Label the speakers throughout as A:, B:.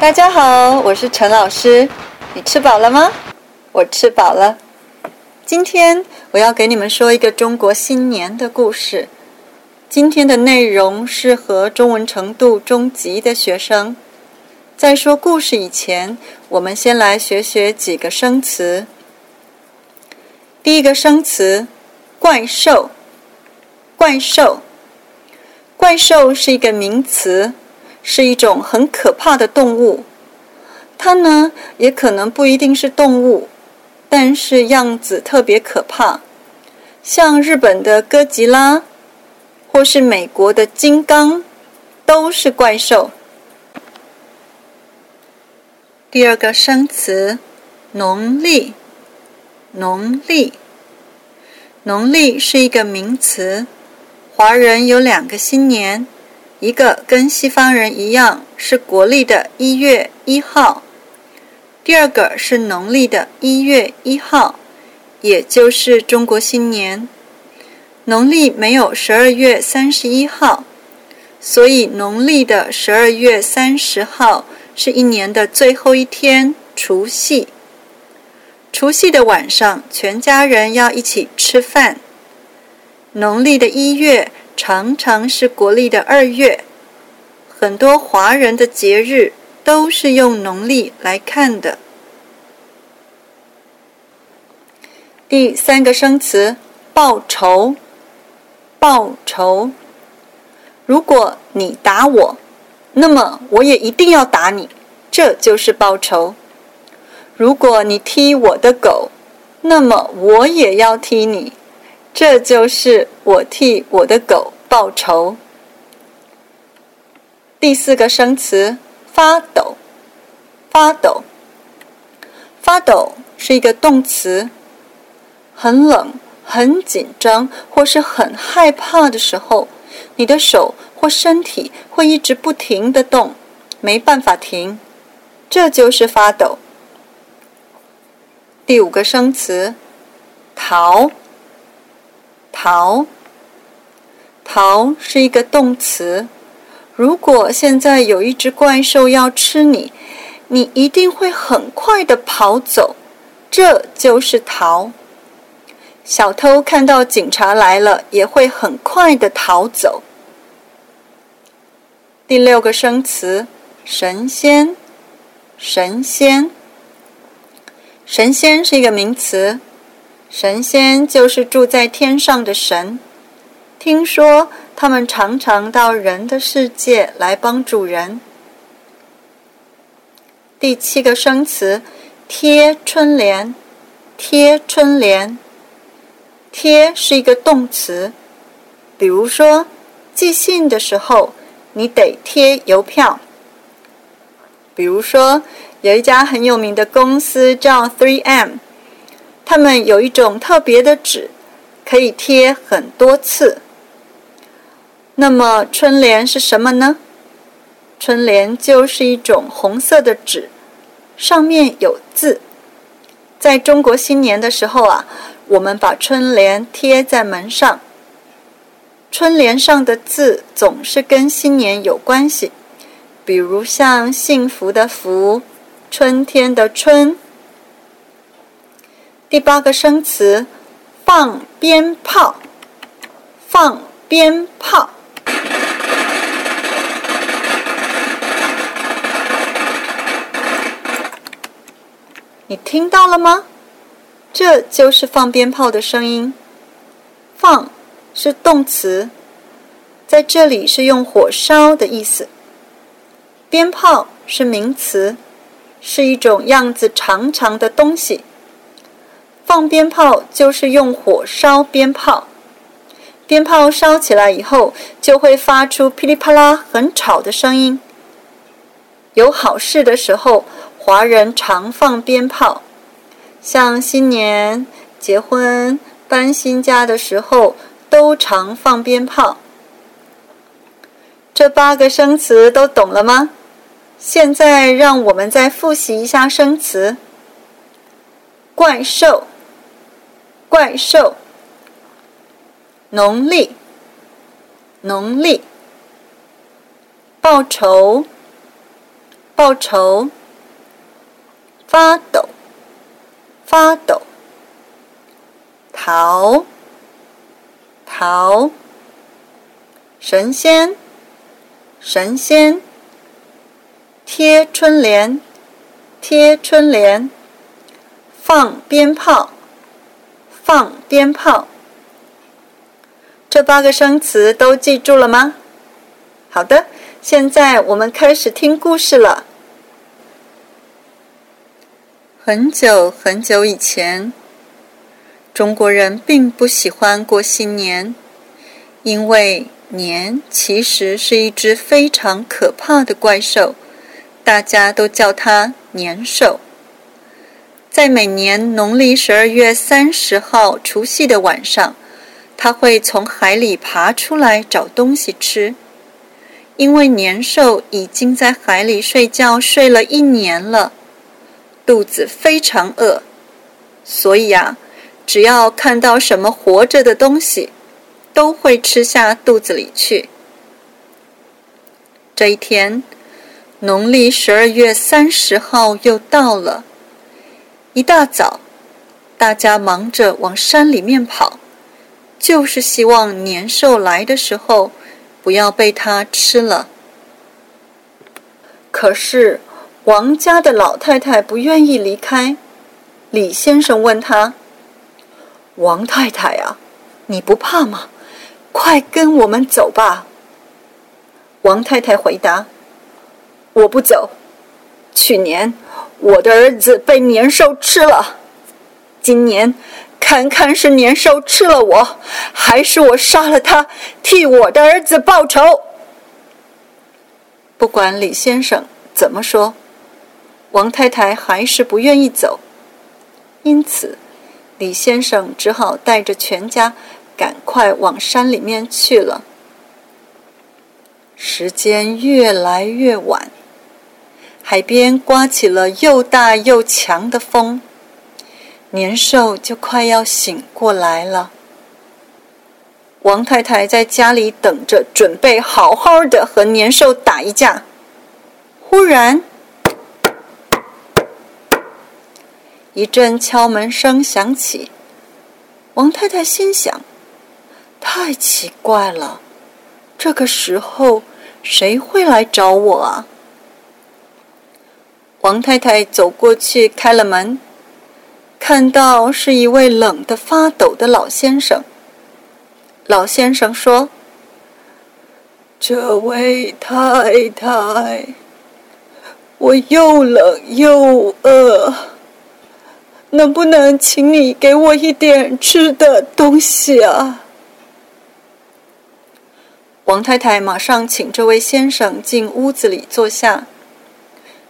A: 大家好，我是陈老师。你吃饱了吗？我吃饱了。今天我要给你们说一个中国新年的故事。今天的内容适合中文程度中级的学生。在说故事以前，我们先来学学几个生词。第一个生词，怪兽。怪兽，怪兽是一个名词。是一种很可怕的动物，它呢也可能不一定是动物，但是样子特别可怕，像日本的哥吉拉，或是美国的金刚，都是怪兽。第二个生词，农历，农历，农历是一个名词，华人有两个新年。一个跟西方人一样是国历的一月一号，第二个是农历的一月一号，也就是中国新年。农历没有十二月三十一号，所以农历的十二月三十号是一年的最后一天，除夕。除夕的晚上，全家人要一起吃饭。农历的一月。常常是国历的二月，很多华人的节日都是用农历来看的。第三个生词，报仇。报仇。如果你打我，那么我也一定要打你，这就是报仇。如果你踢我的狗，那么我也要踢你。这就是我替我的狗报仇。第四个生词，发抖。发抖，发抖是一个动词。很冷、很紧张或是很害怕的时候，你的手或身体会一直不停的动，没办法停，这就是发抖。第五个生词，逃。逃，逃是一个动词。如果现在有一只怪兽要吃你，你一定会很快的跑走，这就是逃。小偷看到警察来了，也会很快的逃走。第六个生词，神仙，神仙，神仙是一个名词。神仙就是住在天上的神，听说他们常常到人的世界来帮助人。第七个生词贴春联，贴春联，贴是一个动词，比如说寄信的时候，你得贴邮票。比如说有一家很有名的公司叫 3M。他们有一种特别的纸可以贴很多次。那么春联是什么呢？春联就是一种红色的纸上面有字。在中国新年的时候啊我们把春联贴在门上。春联上的字总是跟新年有关系比如像幸福的福春天的春第八个生词，放鞭炮。放鞭炮，你听到了吗？这就是放鞭炮的声音。放是动词，在这里是用火烧的意思。鞭炮是名词，是一种样子长长的东西。放鞭炮就是用火烧鞭炮，鞭炮烧起来以后就会发出噼里啪啦很吵的声音。有好事的时候，华人常放鞭炮，像新年、结婚、搬新家的时候都常放鞭炮。这八个生词都懂了吗？现在让我们再复习一下生词：怪兽。怪兽，农历，农历，报仇，报仇，发抖，发抖，逃，逃，神仙，神仙，贴春联，贴春联，放鞭炮，放鞭炮。这八个生词都记住了吗？好的，现在我们开始听故事了。很久很久以前，中国人并不喜欢过新年，因为年其实是一只非常可怕的怪兽，大家都叫它年兽。在每年农历十二月三十号除夕的晚上。它会从海里爬出来找东西吃，因为年兽已经在海里睡觉睡了一年了，肚子非常饿，所以啊，只要看到什么活着的东西，都会吃下肚子里去。这一天，农历十二月三十号又到了，一大早，大家忙着往山里面跑。就是希望年兽来的时候，不要被它吃了。可是王家的老太太不愿意离开。李先生问他：“王太太啊，你不怕吗？快跟我们走吧。”王太太回答：“我不走。去年我的儿子被年兽吃了，今年……”看看是年兽吃了我，还是我杀了他，替我的儿子报仇。不管李先生怎么说，王太太还是不愿意走，因此李先生只好带着全家赶快往山里面去了。时间越来越晚，海边刮起了又大又强的风。年兽就快要醒过来了。王太太在家里等着，准备好好的和年兽打一架。忽然，一阵敲门声响起。王太太心想：太奇怪了，这个时候谁会来找我啊？王太太走过去开了门。看到是一位冷得发抖的老先生。老先生说：“这位太太，我又冷又饿，能不能请你给我一点吃的东西啊？”王太太马上请这位先生进屋子里坐下，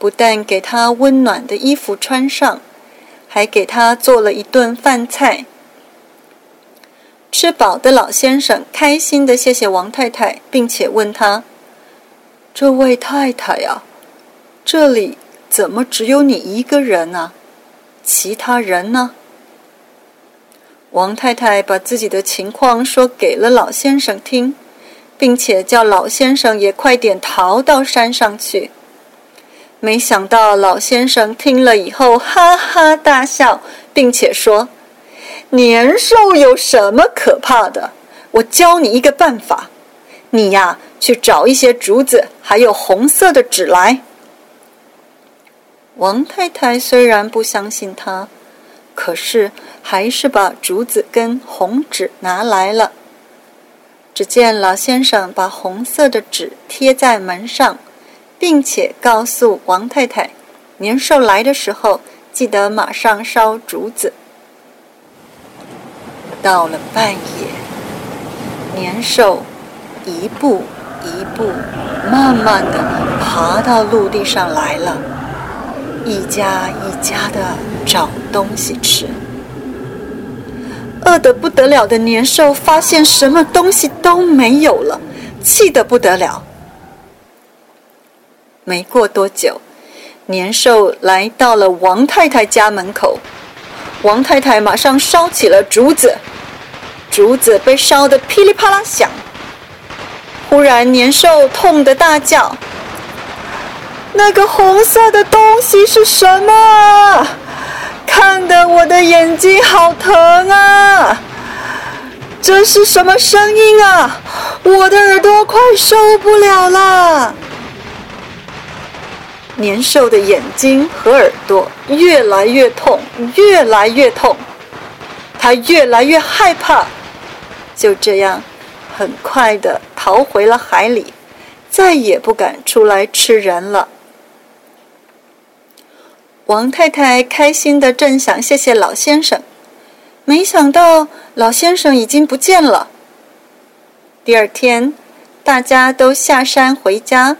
A: 不但给他温暖的衣服穿上。还给他做了一顿饭菜。吃饱的老先生开心的谢谢王太太，并且问他：“这位太太呀，这里怎么只有你一个人呢？其他人呢？”王太太把自己的情况说给了老先生听，并且叫老先生也快点逃到山上去。没想到老先生听了以后哈哈大笑，并且说：“年兽有什么可怕的？我教你一个办法，你呀去找一些竹子，还有红色的纸来。”王太太虽然不相信他，可是还是把竹子跟红纸拿来了。只见老先生把红色的纸贴在门上。并且告诉王太太，年兽来的时候，记得马上烧竹子。到了半夜，年兽一步一步慢慢的爬到陆地上来了，一家一家的找东西吃。饿得不得了的年兽发现什么东西都没有了，气得不得了。没过多久，年兽来到了王太太家门口。王太太马上烧起了竹子，竹子被烧得噼里啪啦响。忽然，年兽痛得大叫：“那个红色的东西是什么？看得我的眼睛好疼啊！这是什么声音啊？我的耳朵快受不了了。年兽的眼睛和耳朵越来越痛，越来越痛，他越来越害怕，就这样，很快的逃回了海里，再也不敢出来吃人了。王太太开心的正想谢谢老先生，没想到老先生已经不见了。第二天，大家都下山回家。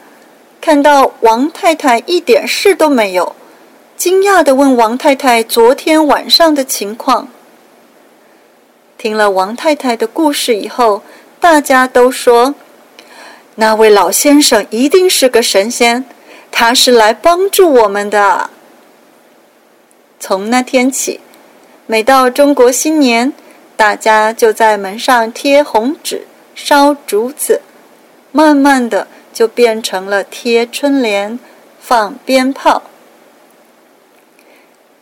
A: 看到王太太一点事都没有，惊讶的问王太太昨天晚上的情况。听了王太太的故事以后，大家都说，那位老先生一定是个神仙，他是来帮助我们的。从那天起，每到中国新年，大家就在门上贴红纸、烧竹子，慢慢的。就变成了贴春联、放鞭炮。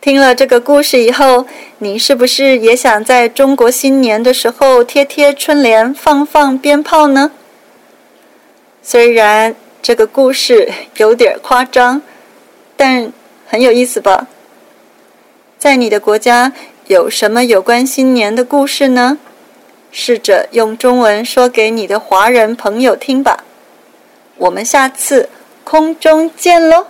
A: 听了这个故事以后，你是不是也想在中国新年的时候贴贴春联、放放鞭炮呢？虽然这个故事有点夸张，但很有意思吧？在你的国家有什么有关新年的故事呢？试着用中文说给你的华人朋友听吧。我们下次空中见喽！